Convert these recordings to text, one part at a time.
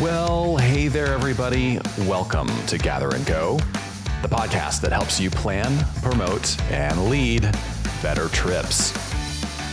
Well, hey there, everybody. Welcome to Gather and Go, the podcast that helps you plan, promote, and lead better trips.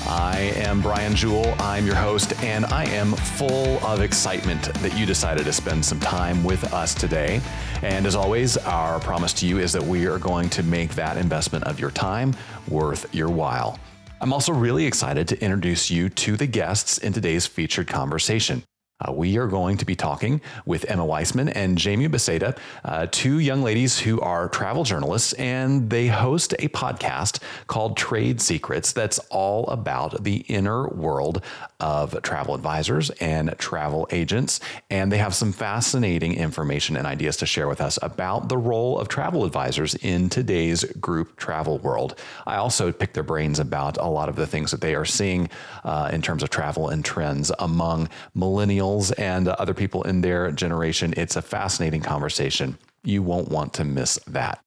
I am Brian Jewell. I'm your host, and I am full of excitement that you decided to spend some time with us today. And as always, our promise to you is that we are going to make that investment of your time worth your while. I'm also really excited to introduce you to the guests in today's featured conversation. Uh, we are going to be talking with Emma Weissmann and Jamie Biesiada, uh, two young ladies who are travel journalists, and they host a podcast called Trade Secrets that's all about the inner world of travel advisors and travel agents. And they have some fascinating information and ideas to share with us about the role of travel advisors in today's group travel world. I also picked their brains about a lot of the things that they are seeing uh, in terms of travel and trends among millennials millennials and other people in their generation. It's a fascinating conversation. You won't want to miss that.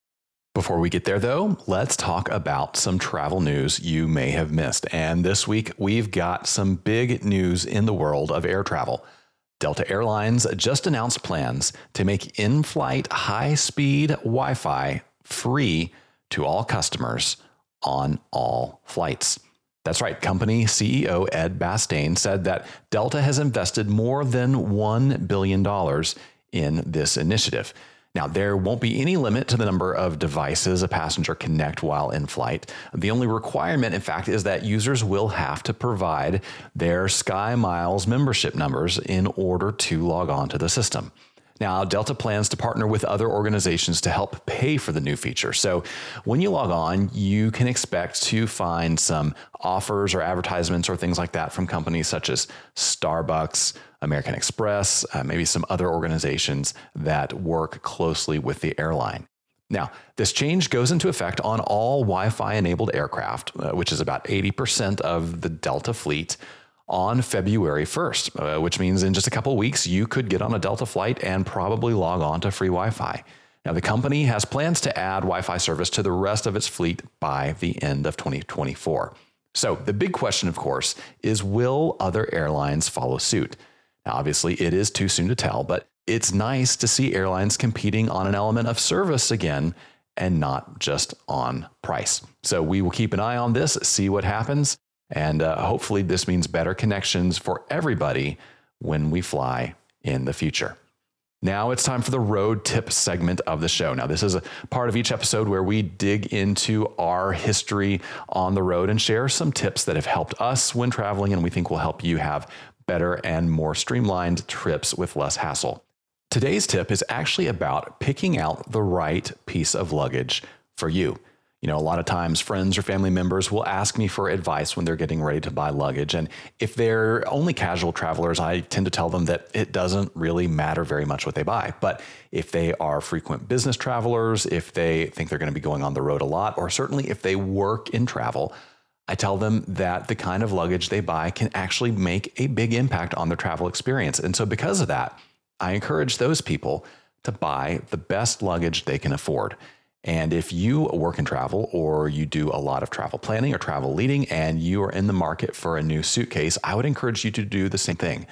Before we get there, though, let's talk about some travel news you may have missed. And this week, we've got some big news in the world of air travel. Delta Airlines just announced plans to make in flight high speed Wi Fi free to all customers on all flights. That's right. Company CEO Ed Bastian said that Delta has invested more than $1 billion in this initiative. Now, there won't be any limit to the number of devices a passenger connect while in flight. The only requirement, in fact, is that users will have to provide their SkyMiles membership numbers in order to log on to the system. Now, Delta plans to partner with other organizations to help pay for the new feature. So, when you log on, you can expect to find some offers or advertisements or things like that from companies such as Starbucks, American Express, uh, maybe some other organizations that work closely with the airline. Now, this change goes into effect on all Wi Fi enabled aircraft, uh, which is about 80% of the Delta fleet on February 1st, uh, which means in just a couple weeks, you could get on a Delta flight and probably log on to free Wi Fi. Now, the company has plans to add Wi Fi service to the rest of its fleet by the end of 2024. So, the big question, of course, is will other airlines follow suit? Now, obviously, it is too soon to tell, but it's nice to see airlines competing on an element of service again and not just on price. So, we will keep an eye on this, see what happens. And uh, hopefully, this means better connections for everybody when we fly in the future. Now it's time for the road tip segment of the show. Now, this is a part of each episode where we dig into our history on the road and share some tips that have helped us when traveling and we think will help you have better and more streamlined trips with less hassle. Today's tip is actually about picking out the right piece of luggage for you. You know, a lot of times friends or family members will ask me for advice when they're getting ready to buy luggage. And if they're only casual travelers, I tend to tell them that it doesn't really matter very much what they buy. But if they are frequent business travelers, if they think they're going to be going on the road a lot, or certainly if they work in travel, I tell them that the kind of luggage they buy can actually make a big impact on their travel experience. And so, because of that, I encourage those people to buy the best luggage they can afford. And if you work in travel or you do a lot of travel planning or travel leading and you are in the market for a new suitcase, I would encourage you to do the same thing.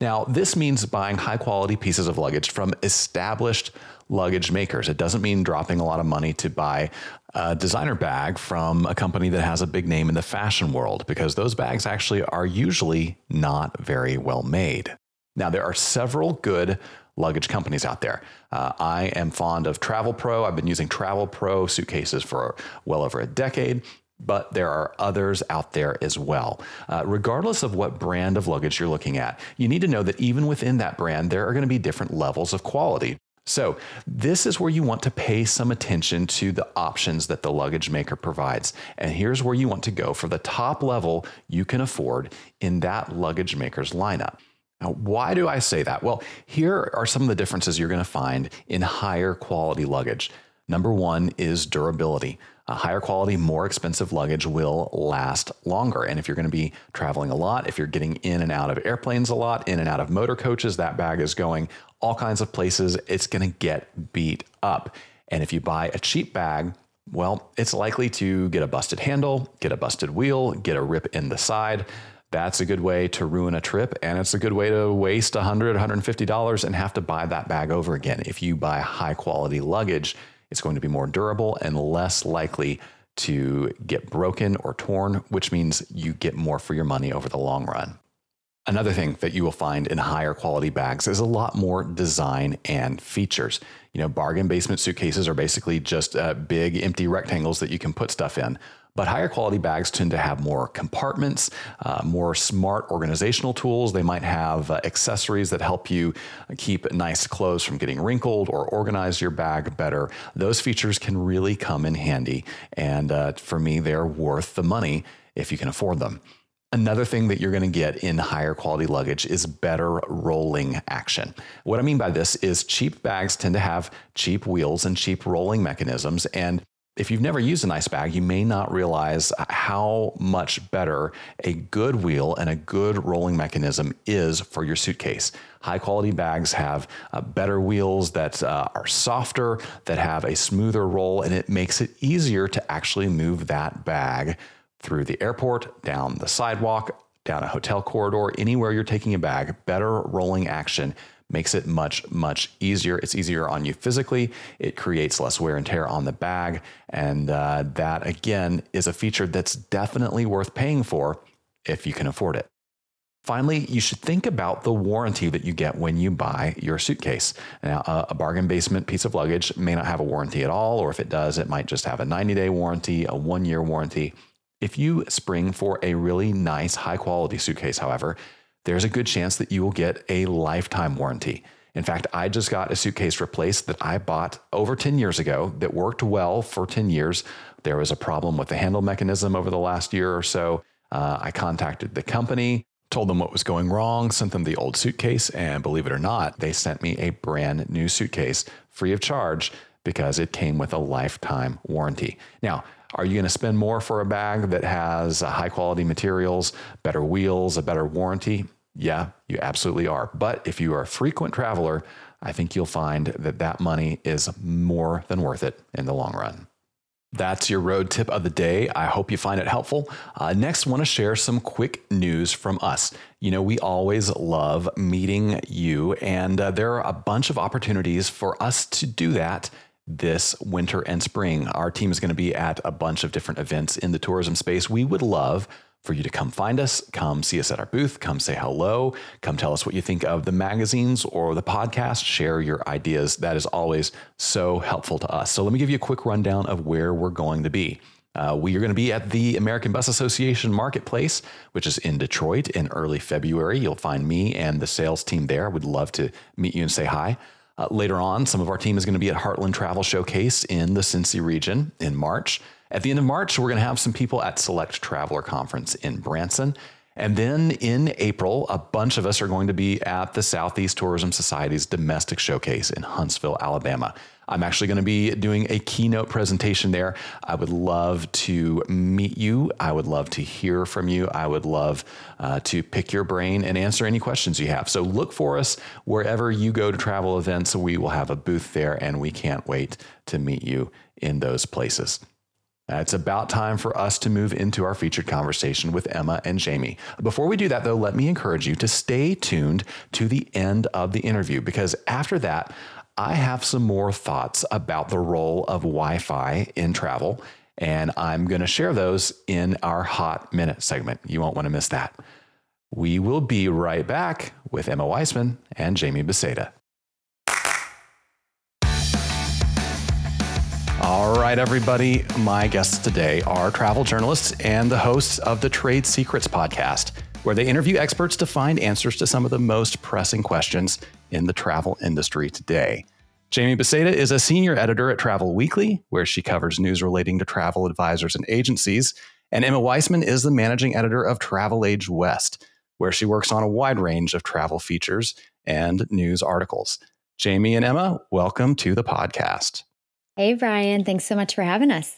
Now, this means buying high quality pieces of luggage from established luggage makers. It doesn't mean dropping a lot of money to buy a designer bag from a company that has a big name in the fashion world, because those bags actually are usually not very well made. Now, there are several good luggage companies out there. Uh, I am fond of Travelpro. I've been using Travelpro suitcases for well over a decade but there are others out there as well. Uh, regardless of what brand of luggage you're looking at, you need to know that even within that brand, there are going to be different levels of quality. So, this is where you want to pay some attention to the options that the luggage maker provides. And here's where you want to go for the top level you can afford in that luggage maker's lineup. Now, why do I say that? Well, here are some of the differences you're going to find in higher quality luggage. Number one is durability. A higher quality, more expensive luggage will last longer. And if you're going to be traveling a lot, if you're getting in and out of airplanes a lot, in and out of motor coaches, that bag is going all kinds of places. It's going to get beat up. And if you buy a cheap bag, well, it's likely to get a busted handle, get a busted wheel, get a rip in the side that's a good way to ruin a trip and it's a good way to waste $100 $150 and have to buy that bag over again if you buy high quality luggage it's going to be more durable and less likely to get broken or torn which means you get more for your money over the long run Another thing that you will find in higher quality bags is a lot more design and features. You know, bargain basement suitcases are basically just uh, big empty rectangles that you can put stuff in. But higher quality bags tend to have more compartments, uh, more smart organizational tools. They might have uh, accessories that help you keep nice clothes from getting wrinkled or organize your bag better. Those features can really come in handy. And uh, for me, they're worth the money if you can afford them. Another thing that you're going to get in higher quality luggage is better rolling action. What I mean by this is cheap bags tend to have cheap wheels and cheap rolling mechanisms. And if you've never used an ice bag, you may not realize how much better a good wheel and a good rolling mechanism is for your suitcase. High quality bags have uh, better wheels that uh, are softer, that have a smoother roll, and it makes it easier to actually move that bag through the airport, down the sidewalk, down a hotel corridor, anywhere you're taking a bag, better rolling action makes it much, much easier. It's easier on you physically. It creates less wear and tear on the bag. And uh, that, again, is a feature that's definitely worth paying for if you can afford it. Finally, you should think about the warranty that you get when you buy your suitcase. Now, a bargain basement piece of luggage may not have a warranty at all, or if it does, it might just have a 90 day warranty, a one year warranty. If you spring for a really nice, high quality suitcase, however, there's a good chance that you will get a lifetime warranty. In fact, I just got a suitcase replaced that I bought over 10 years ago that worked well for 10 years. There was a problem with the handle mechanism over the last year or so. Uh, I contacted the company, told them what was going wrong, sent them the old suitcase, and believe it or not, they sent me a brand new suitcase free of charge because it came with a lifetime warranty. Now, are you going to spend more for a bag that has high quality materials, better wheels, a better warranty? Yeah, you absolutely are. But if you are a frequent traveler, I think you'll find that that money is more than worth it in the long run. That's your road tip of the day. I hope you find it helpful. Uh, next, want to share some quick news from us. You know, we always love meeting you, and uh, there are a bunch of opportunities for us to do that this winter and spring. Our team is going to be at a bunch of different events in the tourism space. We would love for you to come find us, come see us at our booth, come say hello, come tell us what you think of the magazines or the podcast, share your ideas. That is always so helpful to us. So let me give you a quick rundown of where we're going to be. Uh, we are going to be at the American Bus Association Marketplace, which is in Detroit in early February. You'll find me and the sales team there. Would love to meet you and say hi. Uh, later on, some of our team is going to be at Heartland Travel Showcase in the Cincy region in March. At the end of March, we're going to have some people at Select Traveler Conference in Branson. And then in April, a bunch of us are going to be at the Southeast Tourism Society's domestic showcase in Huntsville, Alabama. I'm actually going to be doing a keynote presentation there. I would love to meet you. I would love to hear from you. I would love uh, to pick your brain and answer any questions you have. So look for us wherever you go to travel events. We will have a booth there, and we can't wait to meet you in those places. Uh, it's about time for us to move into our featured conversation with Emma and Jamie. Before we do that, though, let me encourage you to stay tuned to the end of the interview because after that, I have some more thoughts about the role of Wi Fi in travel, and I'm going to share those in our Hot Minute segment. You won't want to miss that. We will be right back with Emma Weissmann and Jamie Biesiada. All right, everybody. My guests today are travel journalists and the hosts of the Trade Secrets podcast, where they interview experts to find answers to some of the most pressing questions in the travel industry today. Jamie Biesiada is a senior editor at Travel Weekly, where she covers news relating to travel advisors and agencies. And Emma Weissmann is the managing editor of Travel Age West, where she works on a wide range of travel features and news articles. Jamie and Emma, welcome to the podcast. Hey, Brian. Thanks so much for having us.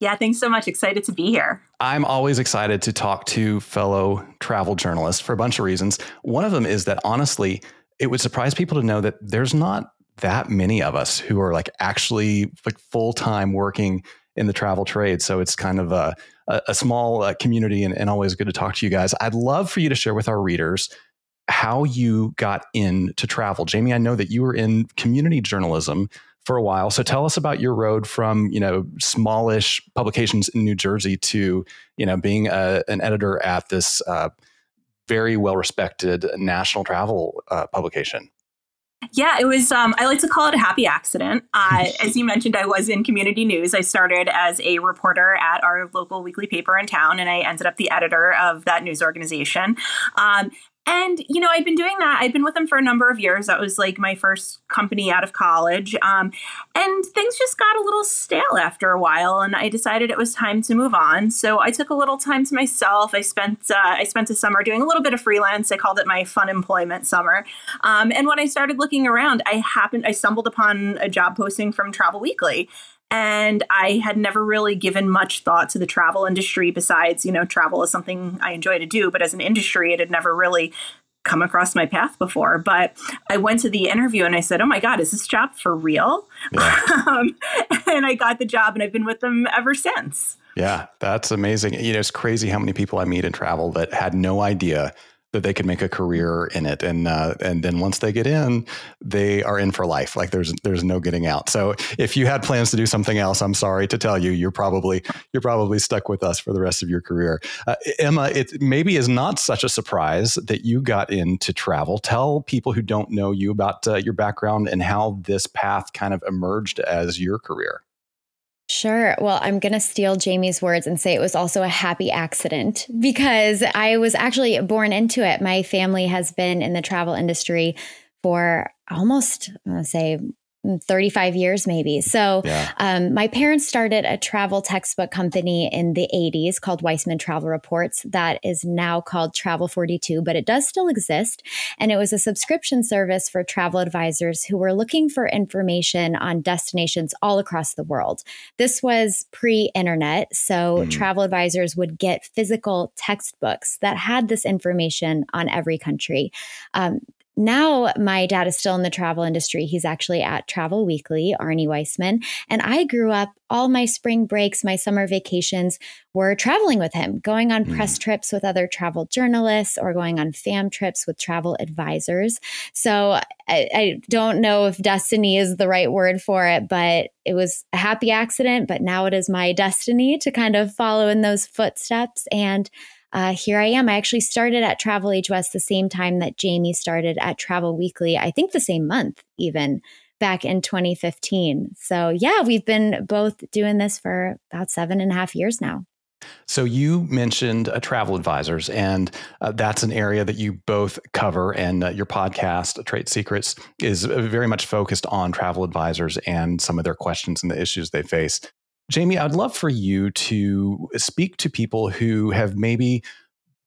Yeah, thanks so much. Excited to be here. I'm always excited to talk to fellow travel journalists for a bunch of reasons. One of them is that honestly, it would surprise people to know that there's not that many of us who are like actually like full time working in the travel trade. So it's kind of a, a, a small uh, community and, and always good to talk to you guys. I'd love for you to share with our readers how you got into travel. Jamie, I know that you were in community journalism for a while. So tell us about your road from, you know, smallish publications in New Jersey to, you know, being a, an editor at this uh, very well respected national travel uh, publication. Yeah, it was. Um, I like to call it a happy accident. Uh, as you mentioned, I was in community news. I started as a reporter at our local weekly paper in town, and I ended up the editor of that news organization. Um, and, you know, I've been doing that. I've been with them for a number of years. That was like my first company out of college. Um, and things just got a little stale after a while. And I decided it was time to move on. So I took a little time to myself. I spent, uh, I spent a summer doing a little bit of freelance. I called it my fun employment summer. Um, and when I started looking around, I happened, I stumbled upon a job posting from Travel Weekly and I had never really given much thought to the travel industry besides, you know, travel is something I enjoy to do, but as an industry, it had never really come across my path before. But I went to the interview and I said, Oh my God, is this job for real? Yeah. um, and I got the job and I've been with them ever since. Yeah, that's amazing. You know, it's crazy how many people I meet in travel that had no idea that they could make a career in it. And uh, and then once they get in they are in for life. Like there's there's no getting out. So if you had plans to do something else i'm sorry to tell you you're probably you're probably stuck with us for the rest of your career. Uh, emma it maybe is not such a surprise that you got into travel. Tell people who don't know you about uh, your background and how this path kind of emerged as your career Sure. Well, I'm going to steal Jamie's words and say it was also a happy accident because I was actually born into it. My family has been in the travel industry for almost, I'm going to say, 35 years maybe. So yeah. um, my parents started a travel textbook company in the 80s called Weissmann Travel Reports that is now called Travel 42, but it does still exist. And it was a subscription service for travel advisors who were looking for information on destinations all across the world. This was pre-internet, so mm. travel advisors would get physical textbooks that had this information on every country. Um, now my dad is still in the travel industry. He's actually at Travel Weekly, Arnie Weissmann. And I grew up, all my spring breaks, my summer vacations were traveling with him, going on mm. press trips with other travel journalists or going on fam trips with travel advisors. So I, I don't know if destiny is the right word for it, but it was a happy accident. But now it is my destiny to kind of follow in those footsteps. And uh, here I am. I actually started at Travel Age West the same time that Jamie started at Travel Weekly, I think the same month, even back in 2015. So, yeah, we've been both doing this for about seven and a half years now. So you mentioned uh, travel advisors, and uh, that's an area that you both cover. And uh, your podcast, Trade Secrets, is uh, very much focused on travel advisors and some of their questions and the issues they face. Jamie, I'd love for you to speak to people who have maybe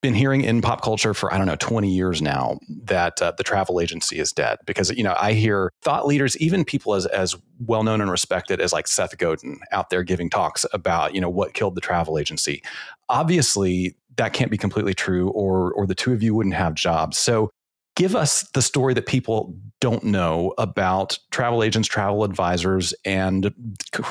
been hearing in pop culture for I don't know 20 years now that uh, the travel agency is dead. Because you know I hear thought leaders even people as as well known and respected as like Seth Godin out there giving talks about you know what killed the travel agency. Obviously that can't be completely true or or the two of you wouldn't have jobs. So give us the story that people don't know about travel agents, travel advisors, and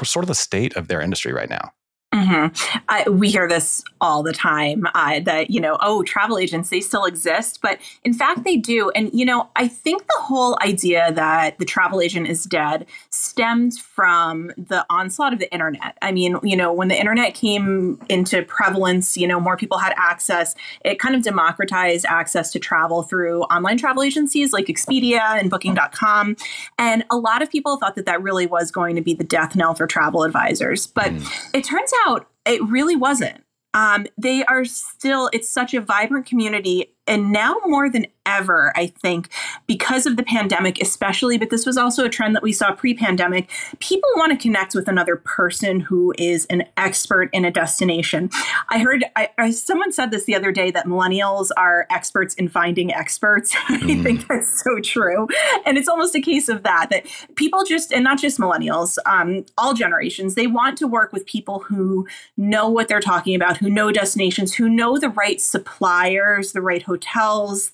sort of the state of their industry right now. Mm-hmm. I, we hear this all the time uh, that, you know, oh, travel agents, they still exist. But in fact, they do. And, you know, I think the whole idea that the travel agent is dead stems from the onslaught of the internet. I mean, you know, when the internet came into prevalence, you know, more people had access. It kind of democratized access to travel through online travel agencies like Expedia and Booking.com. And a lot of people thought that that really was going to be the death knell for travel advisors. But mm. it turns out it really wasn't. Um, they are still, it's such a vibrant community. And now more than ever, I think, because of the pandemic, especially, but this was also a trend that we saw pre pandemic. People want to connect with another person who is an expert in a destination. I heard I, I, someone said this the other day that millennials are experts in finding experts. Mm. I think that's so true. And it's almost a case of that, that people just, and not just millennials, um, all generations, they want to work with people who know what they're talking about, who know destinations, who know the right suppliers, the right hotels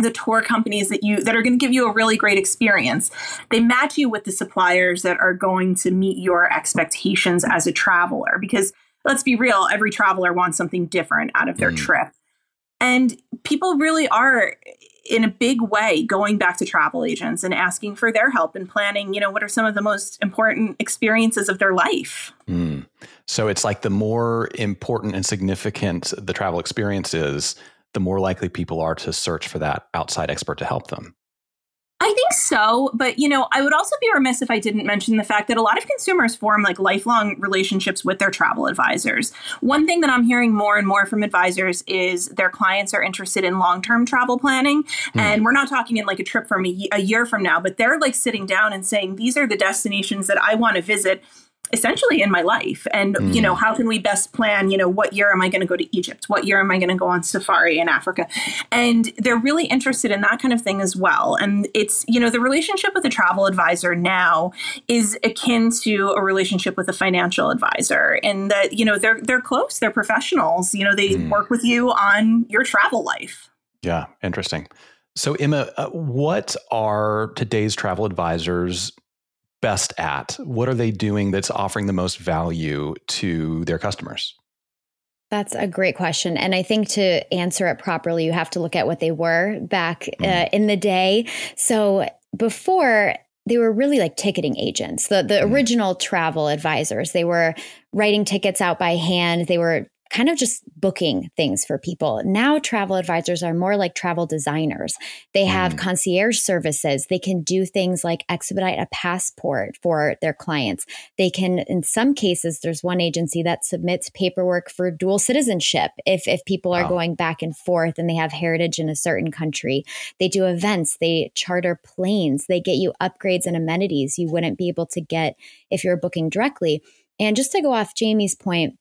the tour companies that you that are going to give you a really great experience they match you with the suppliers that are going to meet your expectations as a traveler because let's be real every traveler wants something different out of their mm. trip and people really are in a big way going back to travel agents and asking for their help in planning you know what are some of the most important experiences of their life mm. so it's like the more important and significant the travel experience is the more likely people are to search for that outside expert to help them. I think so, but you know, I would also be remiss if I didn't mention the fact that a lot of consumers form like lifelong relationships with their travel advisors. One thing that I'm hearing more and more from advisors is their clients are interested in long-term travel planning, mm. and we're not talking in like a trip from a, a year from now, but they're like sitting down and saying these are the destinations that I want to visit essentially in my life. And mm. you know how can we best plan you know what year am i going to go to egypt? What year am i going to go on safari in africa? And they're really interested in that kind of thing as well. And it's you know the relationship with a travel advisor now is akin to a relationship with a financial advisor in that you know they're they're close they're professionals you know they mm. work with you on your travel life. Yeah interesting. So emma uh, what are today's travel advisors best at? What are they doing that's offering the most value to their customers? That's a great question. And I think to answer it properly, you have to look at what they were back mm. uh, in the day. So before, they were really like ticketing agents, the, the mm. original travel advisors. They were writing tickets out by hand. They were kind of just booking things for people. Now, travel advisors are more like travel designers. They have mm. concierge services. They can do things like expedite a passport for their clients. They can, in some cases, there's one agency that submits paperwork for dual citizenship if, if people are wow. going back and forth and they have heritage in a certain country. They do events, they charter planes, they get you upgrades and amenities you wouldn't be able to get if you're booking directly. And just to go off Jamie's point,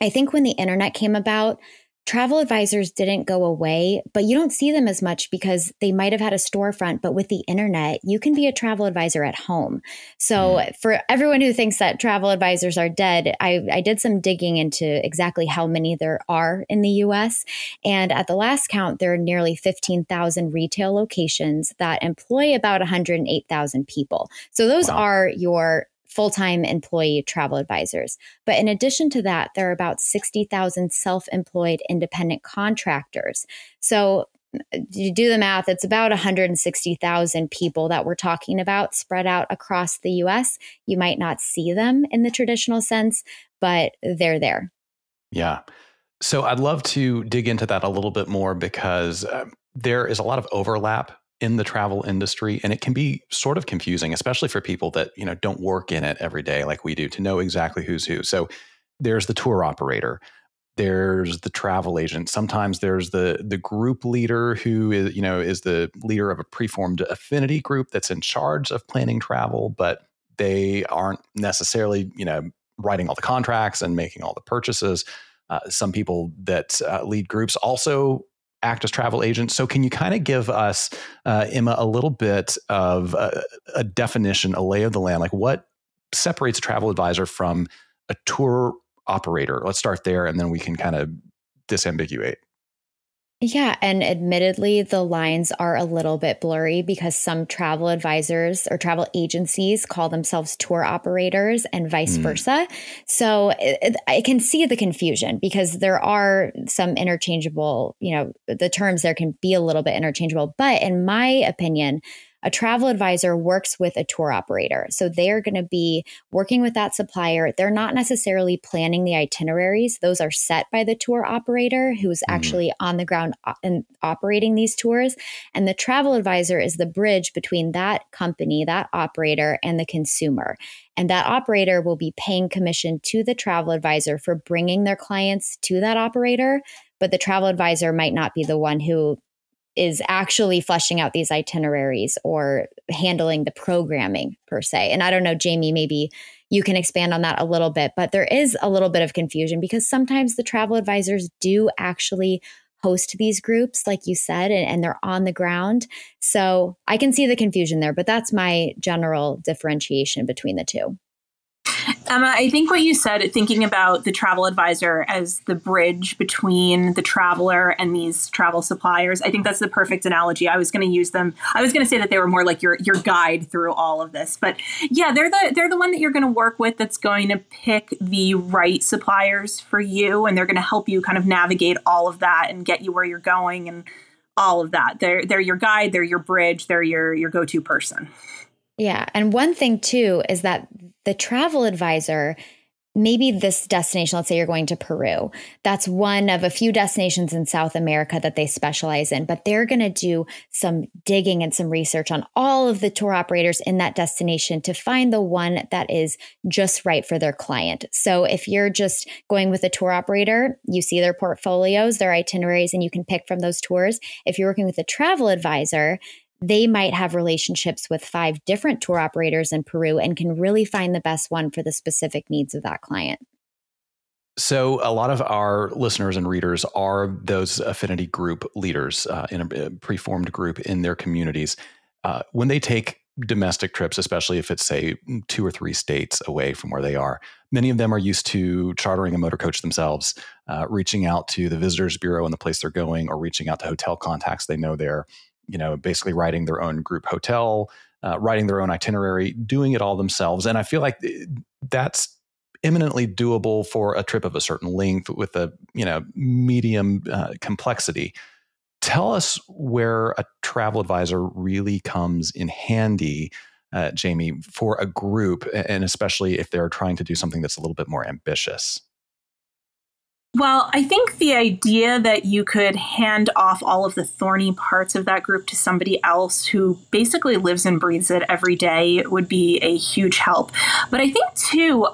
I think when the internet came about, travel advisors didn't go away, but you don't see them as much because they might have had a storefront. But with the internet, you can be a travel advisor at home. So, mm. for everyone who thinks that travel advisors are dead, I, I did some digging into exactly how many there are in the US. And at the last count, there are nearly 15,000 retail locations that employ about 108,000 people. So, those wow. are your full time employee travel advisors. But in addition to that, there are about 60,000 self employed independent contractors. So you do the math, it's about 160,000 people that we're talking about spread out across the US. You might not see them in the traditional sense, but they're there. Yeah. So I'd love to dig into that a little bit more because uh, there is a lot of overlap in the travel industry and it can be sort of confusing especially for people that you know don't work in it every day like we do to know exactly who's who. So there's the tour operator there's the travel agent sometimes there's the the group leader who is you know is the leader of a preformed affinity group that's in charge of planning travel but they aren't necessarily you know writing all the contracts and making all the purchases. Uh, some people that uh, lead groups also act as travel agents. So, can you kind of give us, uh, Emma, a little bit of a, a, definition, a lay of the land? Like, what separates a travel advisor from a tour operator? Let's start there, and then we can kind of disambiguate. Yeah. And admittedly, the lines are a little bit blurry because some travel advisors or travel agencies call themselves tour operators and vice mm. versa. So it, I can see the confusion because there are some interchangeable, you know, the terms there can be a little bit interchangeable. But in my opinion, a travel advisor works with a tour operator. So they're going to be working with that supplier. They're not necessarily planning the itineraries, those are set by the tour operator who's mm-hmm. actually on the ground and operating these tours. And the travel advisor is the bridge between that company, that operator, and the consumer. And that operator will be paying commission to the travel advisor for bringing their clients to that operator but the travel advisor might not be the one who is actually fleshing out these itineraries or handling the programming per se. And I don't know, Jamie, maybe you can expand on that a little bit, but there is a little bit of confusion because sometimes the travel advisors do actually host these groups, like you said, and, and, they're on the ground. So I can see the confusion there, but that's my general differentiation between the two. Emma, I think what you said, thinking about the travel advisor as the bridge between the traveler and these travel suppliers, I think that's the perfect analogy. I was going to use them. I was going to say that they were more like your your guide through all of this, but yeah, they're the they're the one that you're going to work with that's going to pick the right suppliers for you, and they're going to help you kind of navigate all of that and get you where you're going and all of that. They're they're your guide, they're your bridge, they're your your go to person. Yeah. And one thing too is that the travel advisor, maybe this destination, let's say you're going to Peru, that's one of a few destinations in South America that they specialize in, but they're going to do some digging and some research on all of the tour operators in that destination to find the one that is just right for their client. So if you're just going with a tour operator, you see their portfolios, their itineraries, and you can pick from those tours. If you're working with a travel advisor, they might have relationships with five different tour operators in Peru and can really find the best one for the specific needs of that client. So, a lot of our listeners and readers are those affinity group leaders uh, in a preformed group in their communities. Uh, when they take domestic trips, especially if it's, say, two or three states away from where they are, many of them are used to chartering a motor coach themselves, uh, reaching out to the visitors bureau in the place they're going, or reaching out to hotel contacts they know there you know, basically writing their own group hotel, uh, writing their own itinerary, doing it all themselves. And I feel like eh, that's eminently doable for a trip of a certain length with a you know medium uh, complexity. Tell us where a travel advisor really comes in handy, uh, Jamie, for a group, and especially if they're trying to do something that's a little bit more ambitious. Well, I think the idea that you could hand off all of the thorny parts of that group to somebody else who basically lives and breathes it every day would be a huge help. But I think, too,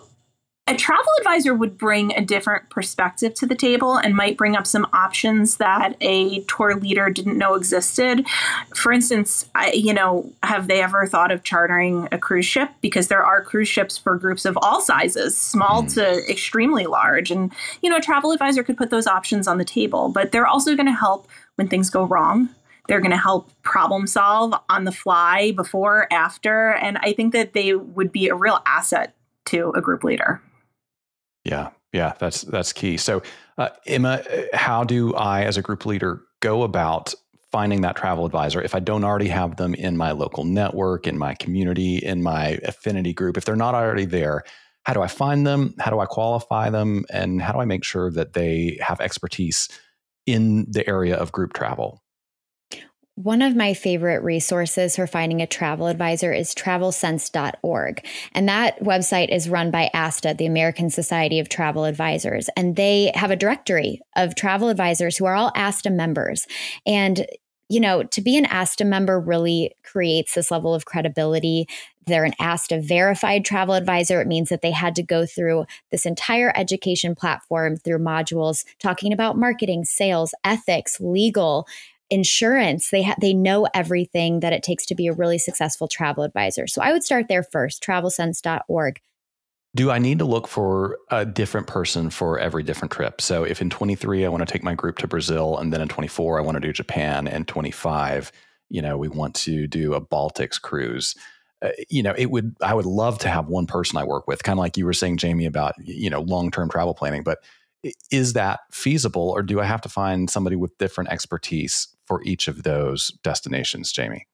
a travel advisor would bring a different perspective to the table and might bring up some options that a tour leader didn't know existed. For instance, I, you know, have they ever thought of chartering a cruise ship? Because there are cruise ships for groups of all sizes, small mm. to extremely large. And, you know, a travel advisor could put those options on the table, but they're also going to help when things go wrong. They're going to help problem solve on the fly before, after. And I think that they would be a real asset to a group leader. Yeah, yeah, that's that's key. So, uh, Emma, uh, how do I, as a group leader, go about finding that travel advisor if I don't already have them in my local network, in my community, in my affinity group? If they're not already there, how do I find them? How do I qualify them? And how do I make sure that they have expertise in the area of group travel? One of my favorite resources for finding a travel advisor is travelsense.org. And that website is run by ASTA, the American Society of Travel Advisors. And they have a directory of travel advisors who are all ASTA members. And you know, to be an ASTA member really creates this level of credibility. They're an ASTA verified travel advisor. It means that they had to go through this entire education platform through modules talking about marketing, sales, ethics, legal, insurance they ha- they know everything that it takes to be a really successful travel advisor. So i would start there first travelsense.org do i need to look for a different person for every different trip? So if in 23 i want to take my group to brazil and then in 24 i want to do japan and 25 you know we want to do a baltics cruise. Uh, you know it would i would love to have one person i work with kind of like you were saying jamie about you know long-term travel planning but is that feasible or do i have to find somebody with different expertise for each of those destinations, Jamie?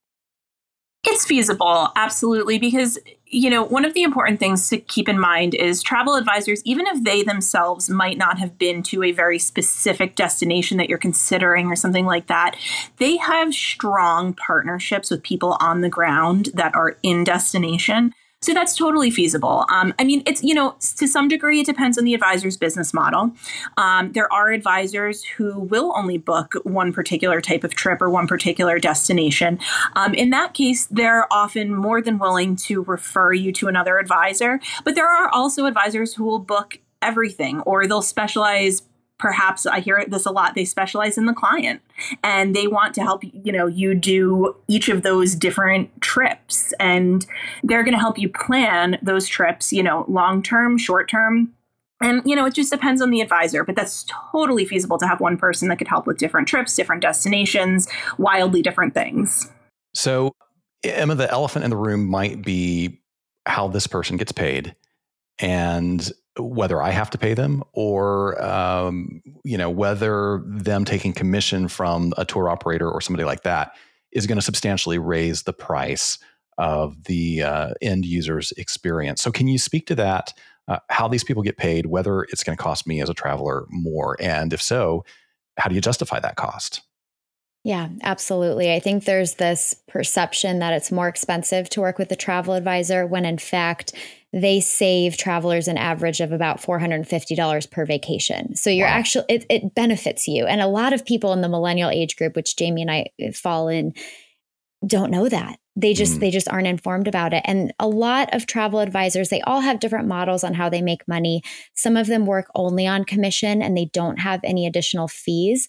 It's feasible, absolutely, because you know, one of the important things to keep in mind is travel advisors, even if they themselves might not have been to a very specific destination that you're considering or something like that, they have strong partnerships with people on the ground that are in destination. So that's totally feasible. Um, I mean, it's, you know, to some degree, it depends on the advisor's business model. Um, there are advisors who will only book one particular type of trip or one particular destination. Um, in that case, they're often more than willing to refer you to another advisor. But there are also advisors who will book everything or they'll specialize perhaps I hear this a lot. They specialize in the client and they want to help you know you do each of those different trips and they're going to help you plan those trips, you know, long term, short term. And you know, it just depends on the advisor, but that's totally feasible to have one person that could help with different trips, different destinations, wildly different things. So, Emma, the elephant in the room might be how this person gets paid and whether I have to pay them or um, you know whether them taking commission from a tour operator or somebody like that is going to substantially raise the price of the uh, end user's experience. So, can you speak to that? Uh, how these people get paid, whether it's going to cost me as a traveler more, and if so, how do you justify that cost? Yeah, absolutely. I think there's this perception that it's more expensive to work with a travel advisor when in fact they save travelers an average of about $450 per vacation. So you're wow. actually, it, it benefits you. And a lot of people in the millennial age group, which Jamie and I fall in, don't know that they just mm. they just aren't informed about it and a lot of travel advisors they all have different models on how they make money some of them work only on commission and they don't have any additional fees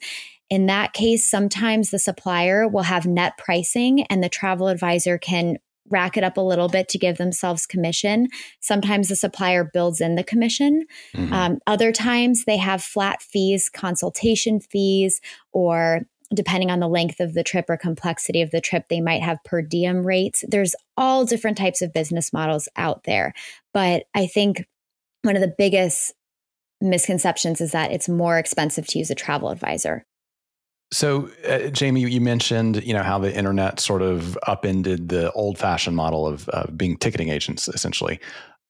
in that case sometimes the supplier will have net pricing and the travel advisor can rack it up a little bit to give themselves commission sometimes the supplier builds in the commission mm-hmm. um, other times they have flat fees consultation fees or depending on the length of the trip or complexity of the trip, they might have per diem rates. There's all different types of business models out there. But I think one of the biggest misconceptions is that it's more expensive to use a travel advisor. So, uh, Jamie, you mentioned you know how the internet sort of upended the old-fashioned model of uh, being ticketing agents, essentially.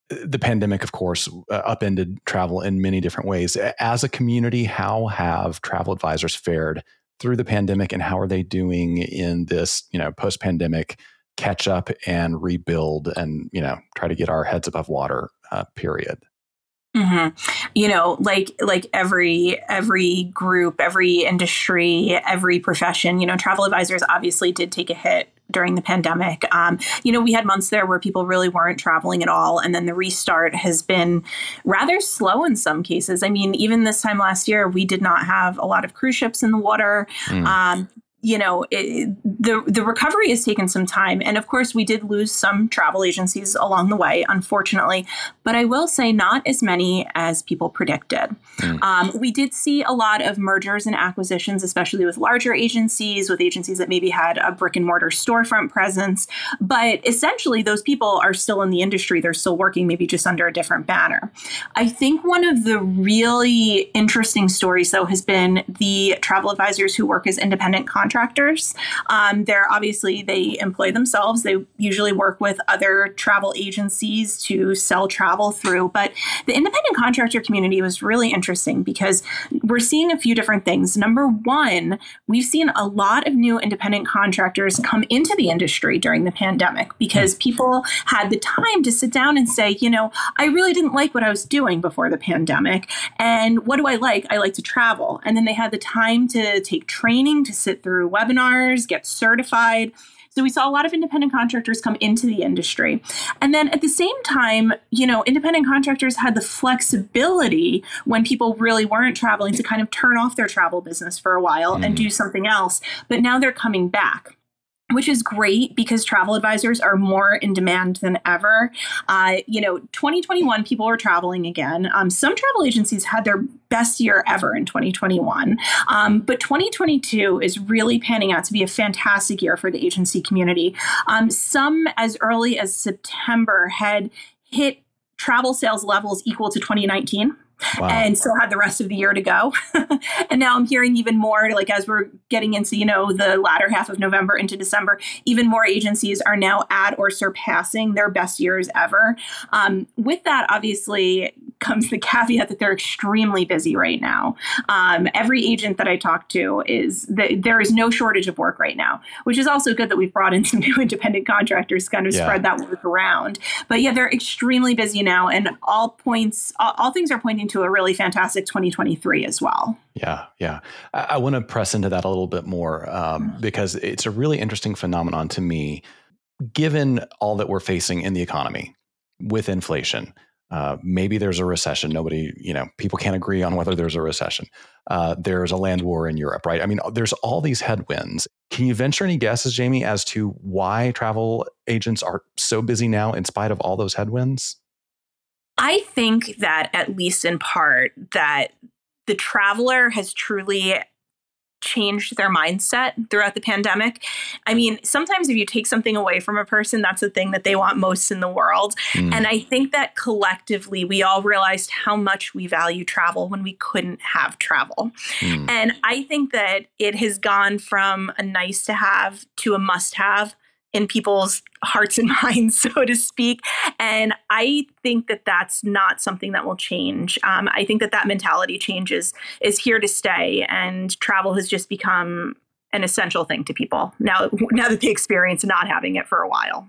The pandemic, of course, uh, upended travel in many different ways. As a community, how have travel advisors fared through the pandemic and how are they doing in this, you know, post pandemic catch up and rebuild and, you know, try to get our heads above water uh, period? Mm-hmm. You know, like like every every group, every industry, every profession. You know, travel advisors obviously did take a hit during the pandemic. Um, you know, we had months there where people really weren't traveling at all, and then the restart has been rather slow in some cases. I mean, even this time last year, we did not have a lot of cruise ships in the water. Mm. Um, you know, it, the the recovery has taken some time, and of course, we did lose some travel agencies along the way, unfortunately. But I will say, not as many as people predicted. Mm. Um, we did see a lot of mergers and acquisitions, especially with larger agencies, with agencies that maybe had a brick and mortar storefront presence. But essentially, those people are still in the industry; they're still working, maybe just under a different banner. I think one of the really interesting stories, though, has been the travel advisors who work as independent contractors contractors. Um, they're obviously they employ themselves. They usually work with other travel agencies to sell travel through. But the independent contractor community was really interesting because we're seeing a few different things. Number one, we've seen a lot of new independent contractors come into the industry during the pandemic because people had the time to sit down and say, you know, I really didn't like what I was doing before the pandemic. And what do I like? I like to travel. And then they had the time to take training, to sit through through webinars, get certified. So we saw a lot of independent contractors come into the industry. And then at the same time, you know, independent contractors had the flexibility when people really weren't traveling to kind of turn off their travel business for a while mm. and do something else. But now they're coming back which is great because travel advisors are more in demand than ever. Uh, you know, 2021, people were traveling again. Um, some travel agencies had their best year ever in 2021. Um, but 2022 is really panning out to be a fantastic year for the agency community. Um, some as early as September had hit travel sales levels equal to 2019 wow. and still had the rest of the year to go. and now I'm hearing even more, like as we're getting into, you know, the latter half of November into December, even more agencies are now at or surpassing their best years ever. Um, with that, obviously, comes the caveat that they're extremely busy right now. Um, every agent that I talk to is that there is no shortage of work right now, which is also good that we've brought in some new independent contractors to kind of yeah. spread that work around. But yeah, they're extremely busy now, and all points, all, all things are pointing to a really fantastic 2023 as well. Yeah, yeah. I, I want to press into that a little bit more um, mm-hmm. because it's a really interesting phenomenon to me, given all that we're facing in the economy with inflation. Uh, maybe there's a recession. Nobody, you know, people can't agree on whether there's a recession. Uh, there's a land war in Europe, right? I mean, there's all these headwinds. Can you venture any guesses, Jamie, as to why travel agents are so busy now in spite of all those headwinds? I think that, at least in part, that the traveler has truly changed their mindset throughout the pandemic. I mean, sometimes if you take something away from a person, that's the thing that they want most in the world. Mm. And I think that collectively, we all realized how much we value travel when we couldn't have travel. Mm. And I think that it has gone from a nice to have to a must have in people's hearts and minds, so to speak. And I think that that's not something that will change. Um, I think that that mentality change is, is here to stay, and travel has just become an essential thing to people now. Now that they experience not having it for a while.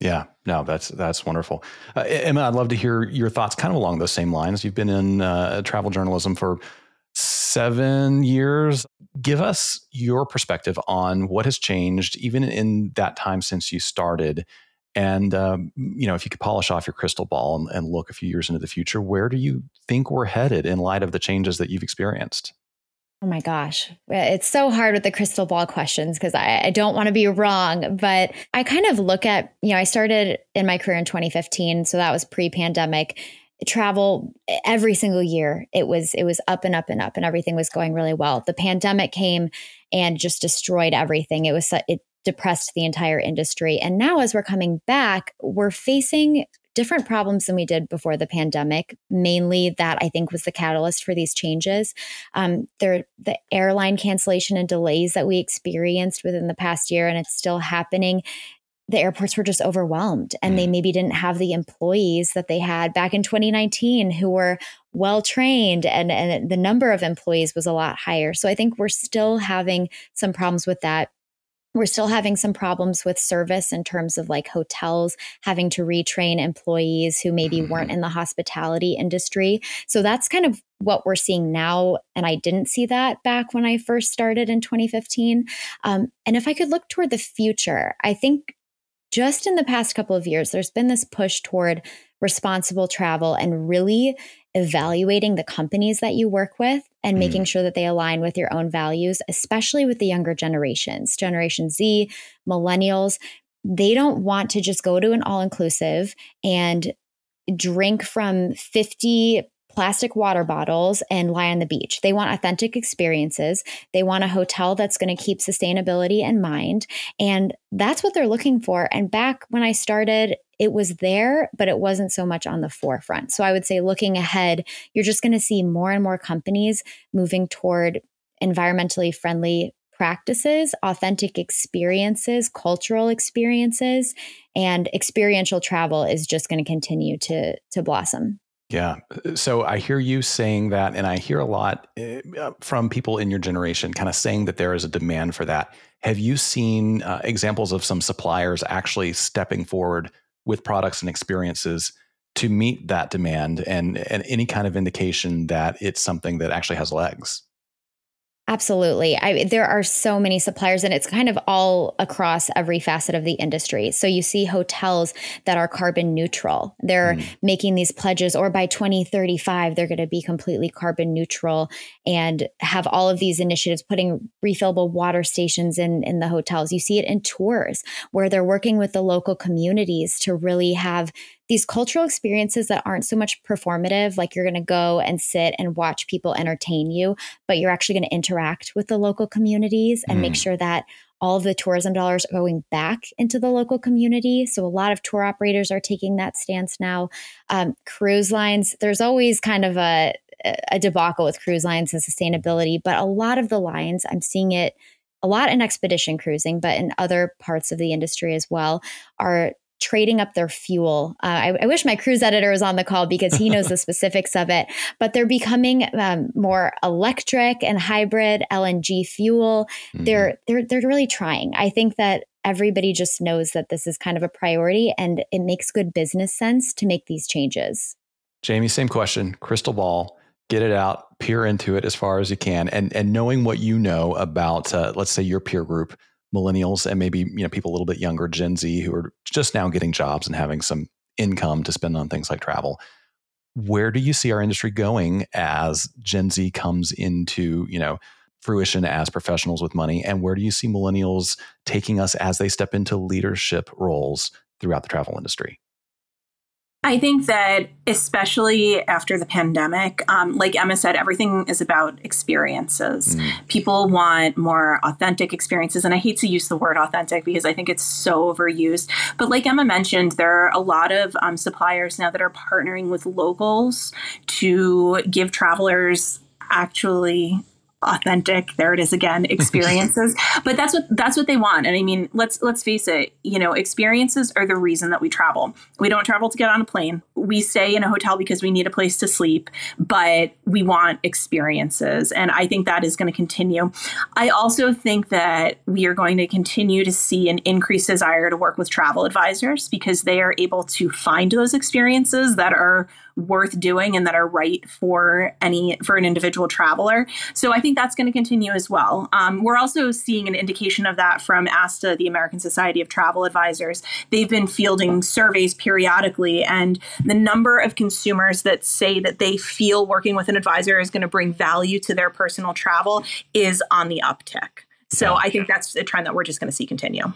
Yeah, no, that's that's wonderful. Uh, Emma, I'd love to hear your thoughts, kind of along those same lines. You've been in uh, travel journalism for seven years. Give us your perspective on what has changed, even in that time since you started. And, um, you know, if you could polish off your crystal ball and, and look a few years into the future, where do you think we're headed in light of the changes that you've experienced? Oh my gosh. It's so hard with the crystal ball questions because I, I, don't want to be wrong. But I kind of look at, you know, I started in my career in 2015. So that was pre pandemic travel every single year it was it was up and up and up and everything was going really well. The pandemic came and just destroyed everything. It was it depressed the entire industry. And now as we're coming back we're facing different problems than we did before the pandemic. Mainly that i think was the catalyst for these changes. Um, there the airline cancellation and delays that we experienced within the past year and it's still happening the airports were just overwhelmed and mm. they maybe didn't have the employees that they had back in 2019 who were well trained and, and the number of employees was a lot higher. So I think we're still having some problems with that. We're still having some problems with service in terms of like hotels having to retrain employees who maybe weren't in the hospitality industry. So that's kind of what we're seeing now. And I didn't see that back when I first started in 2015. Um, and if I could look toward the future, I think just in the past couple of years, there's been this push toward responsible travel and really evaluating the companies that you work with and mm. making sure that they align with your own values, especially with the younger generations, Generation Z, millennials. They don't want to just go to an all inclusive and drink from 50 plastic water bottles and lie on the beach. They want authentic experiences. They want a hotel that's going to keep sustainability in mind. And that's what they're looking for. And back when I started, it was there, but it wasn't so much on the forefront. So I would say looking ahead, you're just going to see more and more companies moving toward environmentally friendly practices, authentic experiences, cultural experiences, and experiential travel is just going to continue to to blossom. Yeah. So I hear you saying that, and I hear a lot eh, uh, from people in your generation kind of saying that there is a demand for that. Have you seen uh, examples of some suppliers actually stepping forward with products and experiences to meet that demand and, and any kind of indication that it's something that actually has legs? Absolutely. I, there are so many suppliers, and it's kind of all across every facet of the industry. So you see hotels that are carbon neutral. They're mm. making these pledges, or by 2035, they're going to be completely carbon neutral and have all of these initiatives putting refillable water stations in, in the hotels. You see it in tours where they're working with the local communities to really have these cultural experiences that aren't so much performative, like you're going to go and sit and watch people entertain you, but you're actually going to interact with the local communities and mm. make sure that all of the tourism dollars are going back into the local community. So a lot of tour operators are taking that stance now. Um, cruise lines, there's always kind of a, a debacle with cruise lines and sustainability, but a lot of the lines, I'm seeing it a lot in expedition cruising, but in other parts of the industry as well, are trading up their fuel. Uh, I, I, wish my cruise editor was on the call because he knows the specifics of it, but they're becoming um, more electric and hybrid LNG fuel. Mm-hmm. They're they're they're really trying. I think that everybody just knows that this is kind of a priority and it makes good business sense to make these changes. Jamie, same question. Crystal ball. Get it out, peer into it as far as you can, and and knowing what you know about, uh, let's say your peer group, millennials and maybe you know people a little bit younger gen z who are just now getting jobs and having some income to spend on things like travel. Where do you see our industry going as gen z comes into you know fruition as professionals with money? And where do you see millennials taking us as they step into leadership roles throughout the travel industry I think that especially after the pandemic, um, like Emma said, everything is about experiences. Mm. People want more authentic experiences. And I hate to use the word authentic because I think it's so overused. But like Emma mentioned, there are a lot of um, suppliers now that are partnering with locals to give travelers actually authentic. There it is again experiences. But that's what that's what they want. And i mean let's let's face it you know experiences are the reason that we travel. We don't travel to get on a plane. We stay in a hotel because we need a place to sleep but we want experiences. And i think that is going to continue. I also think that we are going to continue to see an increased desire to work with travel advisors because they are able to find those experiences that are worth doing and that are right for any for an individual traveler. So I think that's going to continue as well. Um, we're also seeing an indication of that from ASTA, the American Society of Travel Advisors. They've been fielding surveys periodically, and the number of consumers that say that they feel working with an advisor is going to bring value to their personal travel is on the uptick. So I think that's a trend that we're just going to see continue.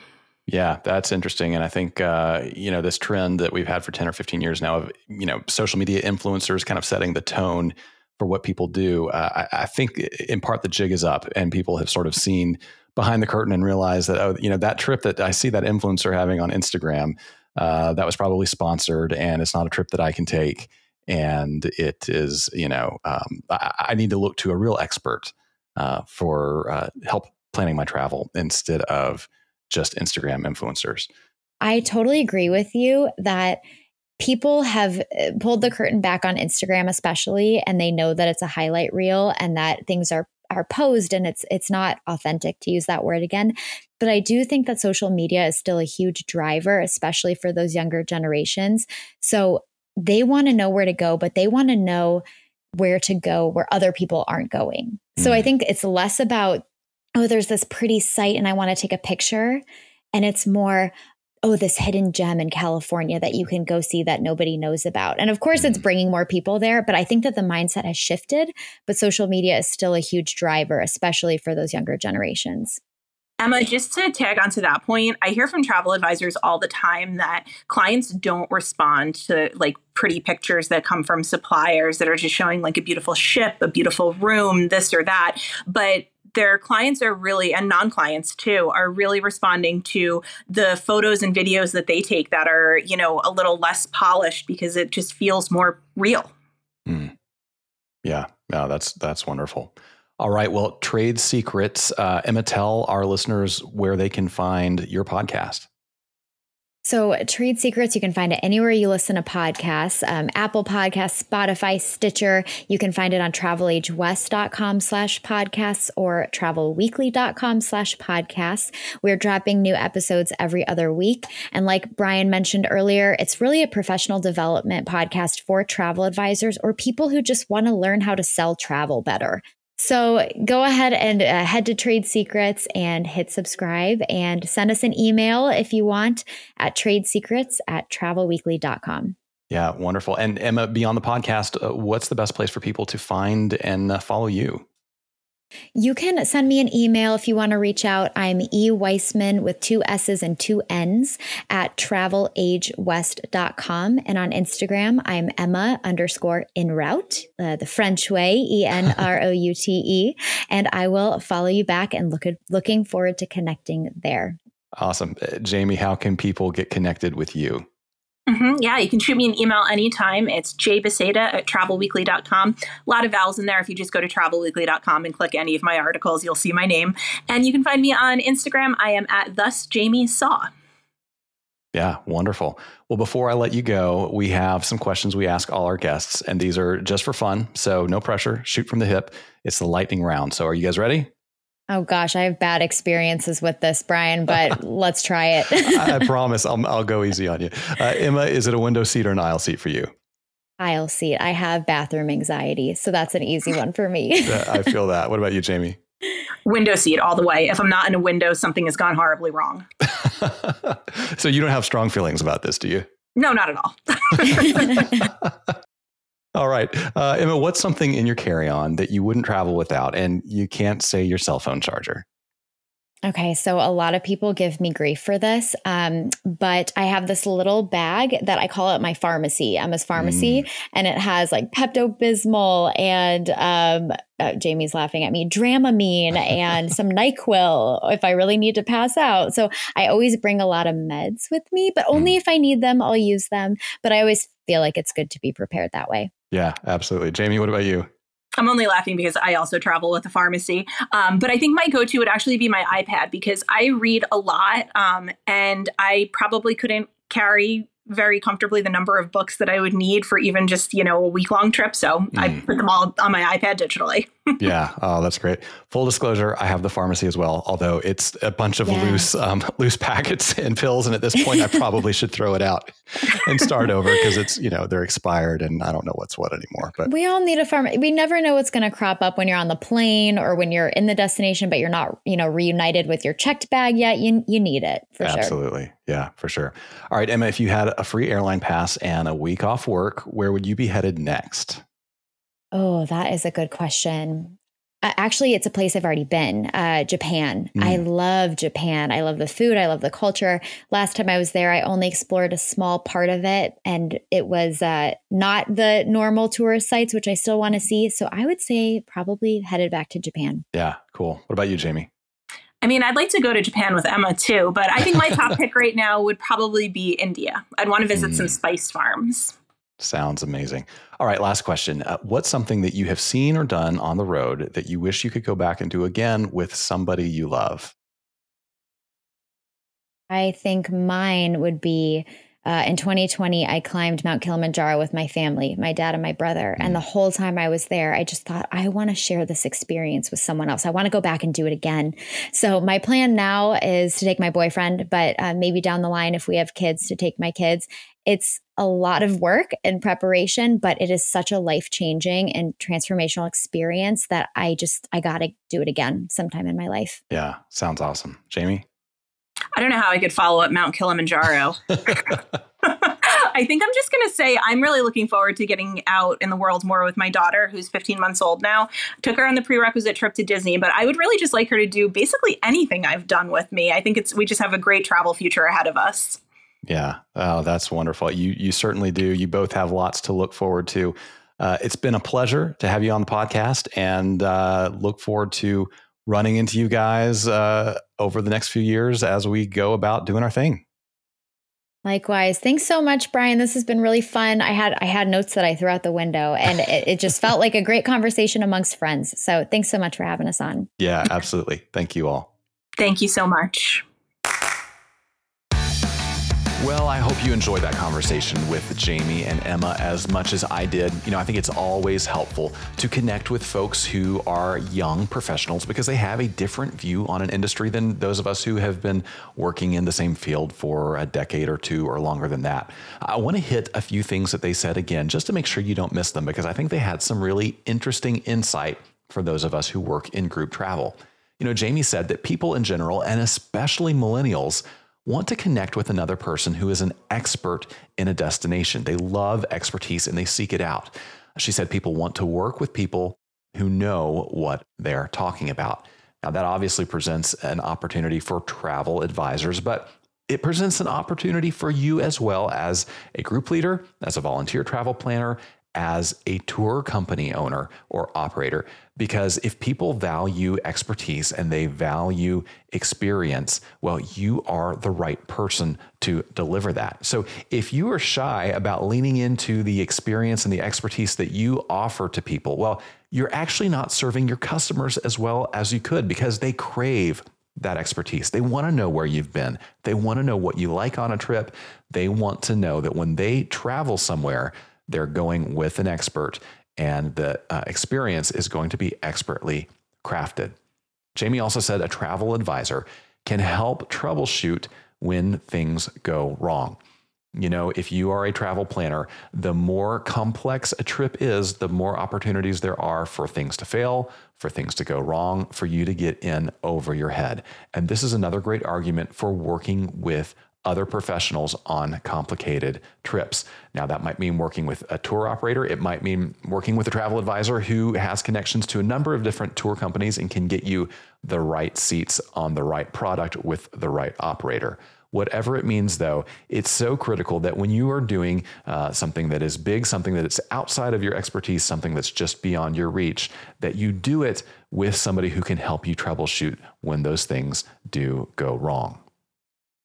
Yeah, that's interesting. And I think, uh, you know, this trend that we've had for 10 or 15 years now of, you know, social media influencers kind of setting the tone for what people do. Uh, I, I, think in part the jig is up and people have sort of seen behind the curtain and realized that, oh, you know, that trip that I see that influencer having on Instagram, uh, that was probably sponsored and it's not a trip that I can take. And it is, you know, um, I, I, need to look to a real expert uh, for uh, help planning my travel instead of, just Instagram influencers. I totally agree with you that people have uh, pulled the curtain back on Instagram especially and they know that it's a highlight reel and that things are are posed and it's it's not authentic to use that word again but I do think that social media is still a huge driver especially for those younger generations so they want to know where to go but they want to know where to go where other people aren't going so mm. I think it's less about oh, there's this pretty site and I want to take a picture. And it's more, oh, this hidden gem in California that you can go see that nobody knows about. And of course, it's mm. bringing more people there, but I think that the mindset has shifted. But social media is still a huge driver, especially for those younger generations. Emma, just to tag onto that point, I hear from travel advisors all the time that clients don't respond to like pretty pictures that come from suppliers that are just showing like a beautiful ship, a beautiful room, this or that. But their clients are really and non-clients too are really responding to the photos and videos that they take that are you know a little less polished because it just feels more real. Mm. yeah. Yeah that's that's wonderful. All right. Well trade secrets. Uh, emma tell our listeners where they can find your podcast so, Trade Secrets, you can find it anywhere you listen to podcasts um, Apple Podcasts, Spotify, Stitcher. You can find it on travelagewest.com slash podcasts or travelweekly.com slash podcasts. We're dropping new episodes every other week. And like Brian mentioned earlier, it's really a professional development podcast for travel advisors or people who just want to learn how to sell travel better. So go ahead and uh, head to Trade Secrets and hit subscribe and send us an email if you want at tradesecrets at travelweekly.com. Yeah, wonderful. And Emma, beyond the podcast, uh, what's the best place for people to find and uh, follow you? You can send me an email if you want to reach out. I'm E. Weissmann with two S's and two N's at travelagewest.com. And on Instagram, I'm Emma underscore en route, uh, the French way, E N R O U T E. And I will follow you back and look at, looking forward to connecting there. Awesome. Uh, Jamie, how can people get connected with you? Mm-hmm. Yeah, you can shoot me an email anytime. It's jbiesiada at travelweekly.com. A lot of vowels in there. If you just go to travelweekly.com and click any of my articles, you'll see my name. And you can find me on Instagram. I am at thus Jamie Saw. Yeah, wonderful. Well, before I let you go, we have some questions we ask all our guests, and these are just for fun. So no pressure, shoot from the hip. It's the lightning round. So are you guys ready? Oh gosh, I have bad experiences with this, Brian, but let's try it. I promise I'll, I'll go easy on you. Uh, Emma, is it a window seat or an aisle seat for you? Aisle seat. I have bathroom anxiety, so that's an easy one for me. I feel that. What about you, Jamie? Window seat all the way. If I'm not in a window, something has gone horribly wrong. so you don't have strong feelings about this, do you? No, not at all. All right. Uh, Emma, what's something in your carry on that you wouldn't travel without and you can't say your cell phone charger? Okay, so a lot of people give me grief for this, um, but I have this little bag that I call it my pharmacy, Emma's pharmacy, mm. and it has like Pepto Bismol and um, uh, Jamie's laughing at me, Dramamine and some Nyquil if I really need to pass out. So I always bring a lot of meds with me, but only mm. if I need them, I'll use them. But I always feel like it's good to be prepared that way. Yeah, absolutely. Jamie, what about you? I'm only laughing because I also travel with a pharmacy. Um, but I think my go to would actually be my iPad because I read a lot um, and I probably couldn't carry very comfortably the number of books that I would need for even just, you know, a week long trip. So mm. I put them all on my iPad digitally. yeah. Oh, that's great. Full disclosure, I have the pharmacy as well, although it's a bunch of loose, um, loose packets and pills. And at this point, I probably should throw it out and start over because it's, you know, they're expired and I don't know what's what anymore. But we all need a pharmacy. We never know what's going to crop up when you're on the plane or when you're in the destination, but you're not, you know, reunited with your checked bag yet. You, you need it for Absolutely. sure. Absolutely. Yeah, for sure. All right, Emma, if you had a free airline pass and a week off work, where would you be headed next? Oh, that is a good question. Uh, actually, it's a place I've already been, uh, Japan. Mm. I love Japan. I love the food. I love the culture. Last time I was there, I only explored a small part of it, and it was uh, not the normal tourist sites, which I still want to see. So I would say probably headed back to Japan. Yeah, cool. What about you, Jamie? I mean, I'd like to go to Japan with Emma too, but I think my top pick right now would probably be India. I'd want to visit mm. some spice farms. Sounds amazing. All right, last question. Uh, what's something that you have seen or done on the road that you wish you could go back and do again with somebody you love? I think mine would be uh, in 2020, I climbed Mount Kilimanjaro with my family, my dad and my brother. And the mm. whole time I was there, I just thought, I want to share this experience with someone else. I want to go back and do it again. So my plan now is to take my boyfriend, but uh, maybe down the line, if we have kids, to take my kids. It's a lot of work and preparation, but it is such a life changing and transformational experience that I just, I got to do it again sometime in my life. Yeah, sounds awesome. Jamie? I don't know how I could follow up Mount Kilimanjaro. I think I'm just going to say I'm really looking forward to getting out in the world more with my daughter, who's 15 months old now. Took her on the prerequisite trip to Disney, but I would really just like her to do basically anything I've done with me. I think it's we just have a great travel future ahead of us. Yeah, oh, that's wonderful. You you certainly do. You both have lots to look forward to. Uh, it's been a pleasure to have you on the podcast, and uh, look forward to running into you guys uh, over the next few years as we go about doing our thing. Likewise. Thanks so much, Brian. This has been really fun. I had I had notes that I threw out the window and it, it just felt like a great conversation amongst friends. So thanks so much for having us on. Yeah, absolutely. Thank you all. Thank you so much. Well, I hope you enjoyed that conversation with Jamie and Emma as much as I did. You know, I think it's always helpful to connect with folks who are young professionals because they have a different view on an industry than those of us who have been working in the same field for a decade or two or longer than that. I want to hit a few things that they said again just to make sure you don't miss them because I think they had some really interesting insight for those of us who work in group travel. You know, Jamie said that people in general, and especially millennials, want to connect with another person who is an expert in a destination. They love expertise and they seek it out. She said people want to work with people who know what they're talking about. Now, that obviously presents an opportunity for travel advisors, but it presents an opportunity for you as well as a group leader, as a volunteer travel planner, as a tour company owner or operator. Because if people value expertise and they value experience, well, you are the right person to deliver that. So if you are shy about leaning into the experience and the expertise that you offer to people, well, you're actually not serving your customers as well as you could because they crave that expertise. They want to know where you've been. They want to know what you like on a trip. They want to know that when they travel somewhere, they're going with an expert, and the uh, experience is going to be expertly crafted. Jamie also said a travel advisor can help troubleshoot when things go wrong. You know, if you are a travel planner, the more complex a trip is, the more opportunities there are for things to fail, for things to go wrong, for you to get in over your head. And this is another great argument for working with other professionals on complicated trips. Now, that might mean working with a tour operator. It might mean working with a travel advisor who has connections to a number of different tour companies and can get you the right seats on the right product with the right operator. Whatever it means, though, it's so critical that when you are doing uh, something that is big, something that is outside of your expertise, something that's just beyond your reach, that you do it with somebody who can help you troubleshoot when those things do go wrong.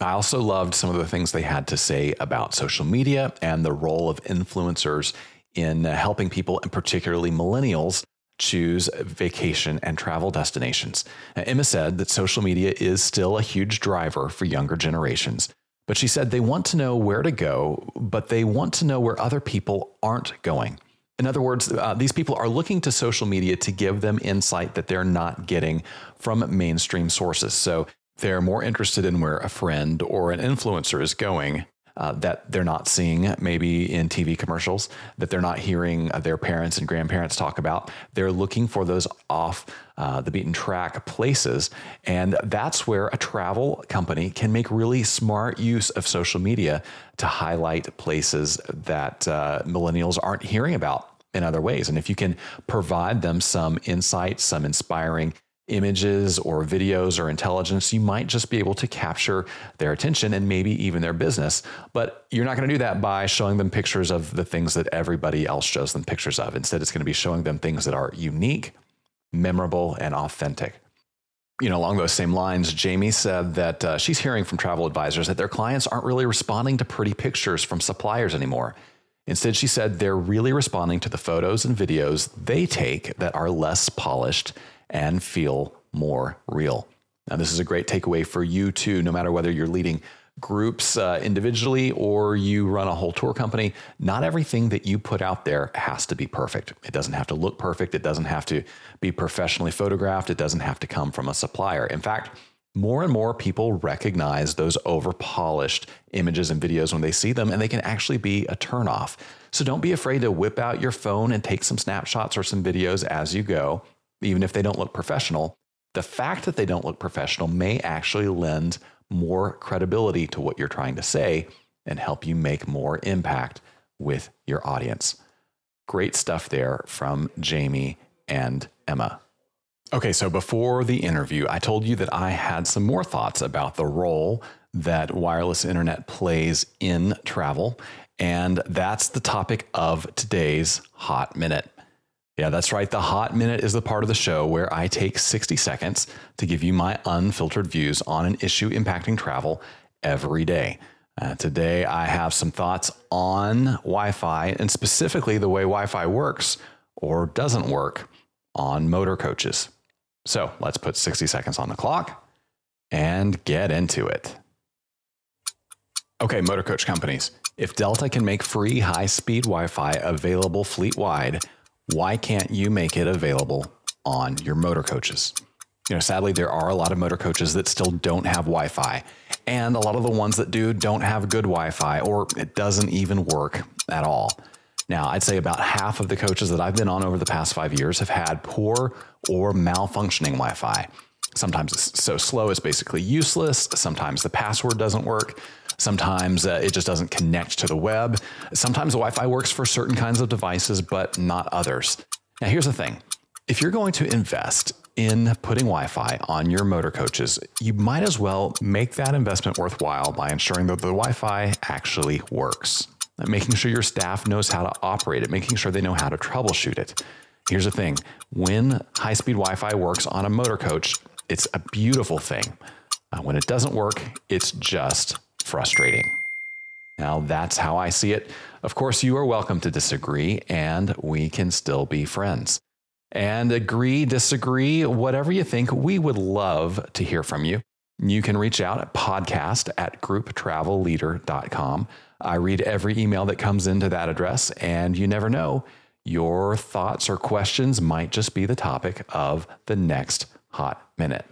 I also loved some of the things they had to say about social media and the role of influencers in helping people, and particularly millennials, choose vacation and travel destinations. Now, Emma said that social media is still a huge driver for younger generations, but she said they want to know where to go, but they want to know where other people aren't going. In other words, uh, these people are looking to social media to give them insight that they're not getting from mainstream sources. So they're more interested in where a friend or an influencer is going uh, that they're not seeing maybe in TV commercials, that they're not hearing uh, their parents and grandparents talk about. They're looking for those off uh, the beaten track places. And that's where a travel company can make really smart use of social media to highlight places that uh, millennials aren't hearing about in other ways. And if you can provide them some insight, some inspiring images or videos or intelligence, you might just be able to capture their attention and maybe even their business. But you're not going to do that by showing them pictures of the things that everybody else shows them pictures of. Instead, it's going to be showing them things that are unique, memorable, and authentic. You know, along those same lines, Jamie said that uh, she's hearing from travel advisors that their clients aren't really responding to pretty pictures from suppliers anymore. Instead, she said they're really responding to the photos and videos they take that are less polished and feel more real. Now, this is a great takeaway for you too, no matter whether you're leading groups uh, individually or you run a whole tour company. Not everything that you put out there has to be perfect. It doesn't have to look perfect. It doesn't have to be professionally photographed. It doesn't have to come from a supplier. In fact, more and more people recognize those over polished images and videos when they see them, and they can actually be a turnoff. So don't be afraid to whip out your phone and take some snapshots or some videos as you go even if they don't look professional, the fact that they don't look professional may actually lend more credibility to what you're trying to say and help you make more impact with your audience. Great stuff there from Jamie and Emma. Okay, so before the interview, I told you that I had some more thoughts about the role that wireless internet plays in travel. And that's the topic of today's Hot Minute. Yeah, that's right. The Hot Minute is the part of the show where I take 60 seconds to give you my unfiltered views on an issue impacting travel every day. Uh, today, I have some thoughts on Wi Fi and specifically the way Wi Fi works or doesn't work on motor coaches. So let's put 60 seconds on the clock and get into it. Okay, motor coach companies. If Delta can make free high speed Wi Fi available fleet wide, why can't you make it available on your motor coaches? You know, sadly, there are a lot of motor coaches that still don't have Wi Fi. And a lot of the ones that do don't have good Wi Fi or it doesn't even work at all. Now, I'd say about half of the coaches that I've been on over the past five years have had poor or malfunctioning Wi Fi. Sometimes it's so slow it's basically useless. Sometimes the password doesn't work. Sometimes uh, it just doesn't connect to the web. Sometimes the Wi Fi works for certain kinds of devices, but not others. Now, here's the thing if you're going to invest in putting Wi Fi on your motor coaches, you might as well make that investment worthwhile by ensuring that the Wi Fi actually works, making sure your staff knows how to operate it, making sure they know how to troubleshoot it. Here's the thing when high speed Wi Fi works on a motor coach, it's a beautiful thing. Uh, when it doesn't work, it's just frustrating. Now, that's how I see it. Of course, you are welcome to disagree, and we can still be friends. And agree, disagree, whatever you think, we would love to hear from you. You can reach out at podcast at grouptravelleader.com. I read every email that comes into that address, and you never know, your thoughts or questions might just be the topic of the next hot minute.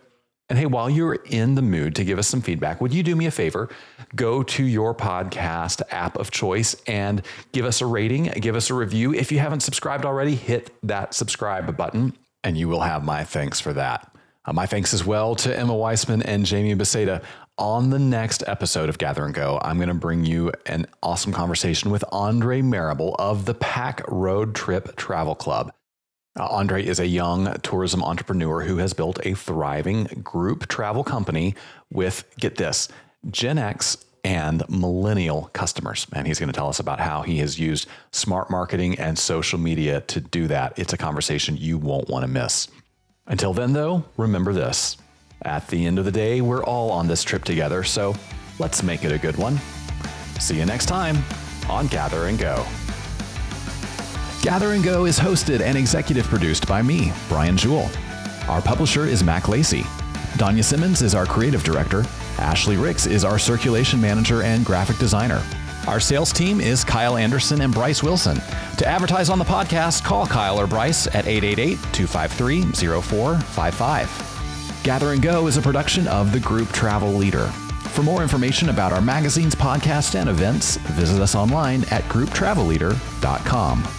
And hey, while you're in the mood to give us some feedback, would you do me a favor? Go to your podcast app of choice and give us a rating, give us a review. If you haven't subscribed already, hit that subscribe button and you will have my thanks for that. Uh, my thanks as well to Emma Weissmann and Jamie Biesiada. on the next episode of Gather and Go, I'm going to bring you an awesome conversation with Andre Marable of the Pack Road Trip Travel Club. Uh, Andre is a young tourism entrepreneur who has built a thriving group travel company with, get this, Gen X and millennial customers. And he's going to tell us about how he has used smart marketing and social media to do that. It's a conversation you won't want to miss. Until then, though, remember this at the end of the day, we're all on this trip together, so let's make it a good one. See you next time on Gather and Go. Gather and Go is hosted and executive produced by me, Brian Jewell. Our publisher is Mac Lacey. Danya Simmons is our creative director. Ashley Ricks is our circulation manager and graphic designer. Our sales team is Kyle Anderson and Bryce Wilson. To advertise on the podcast, call Kyle or Bryce at 888 253 0455. Gather and Go is a production of the Group Travel Leader. For more information about our magazines, podcasts, and events, visit us online at grouptravelleader.com.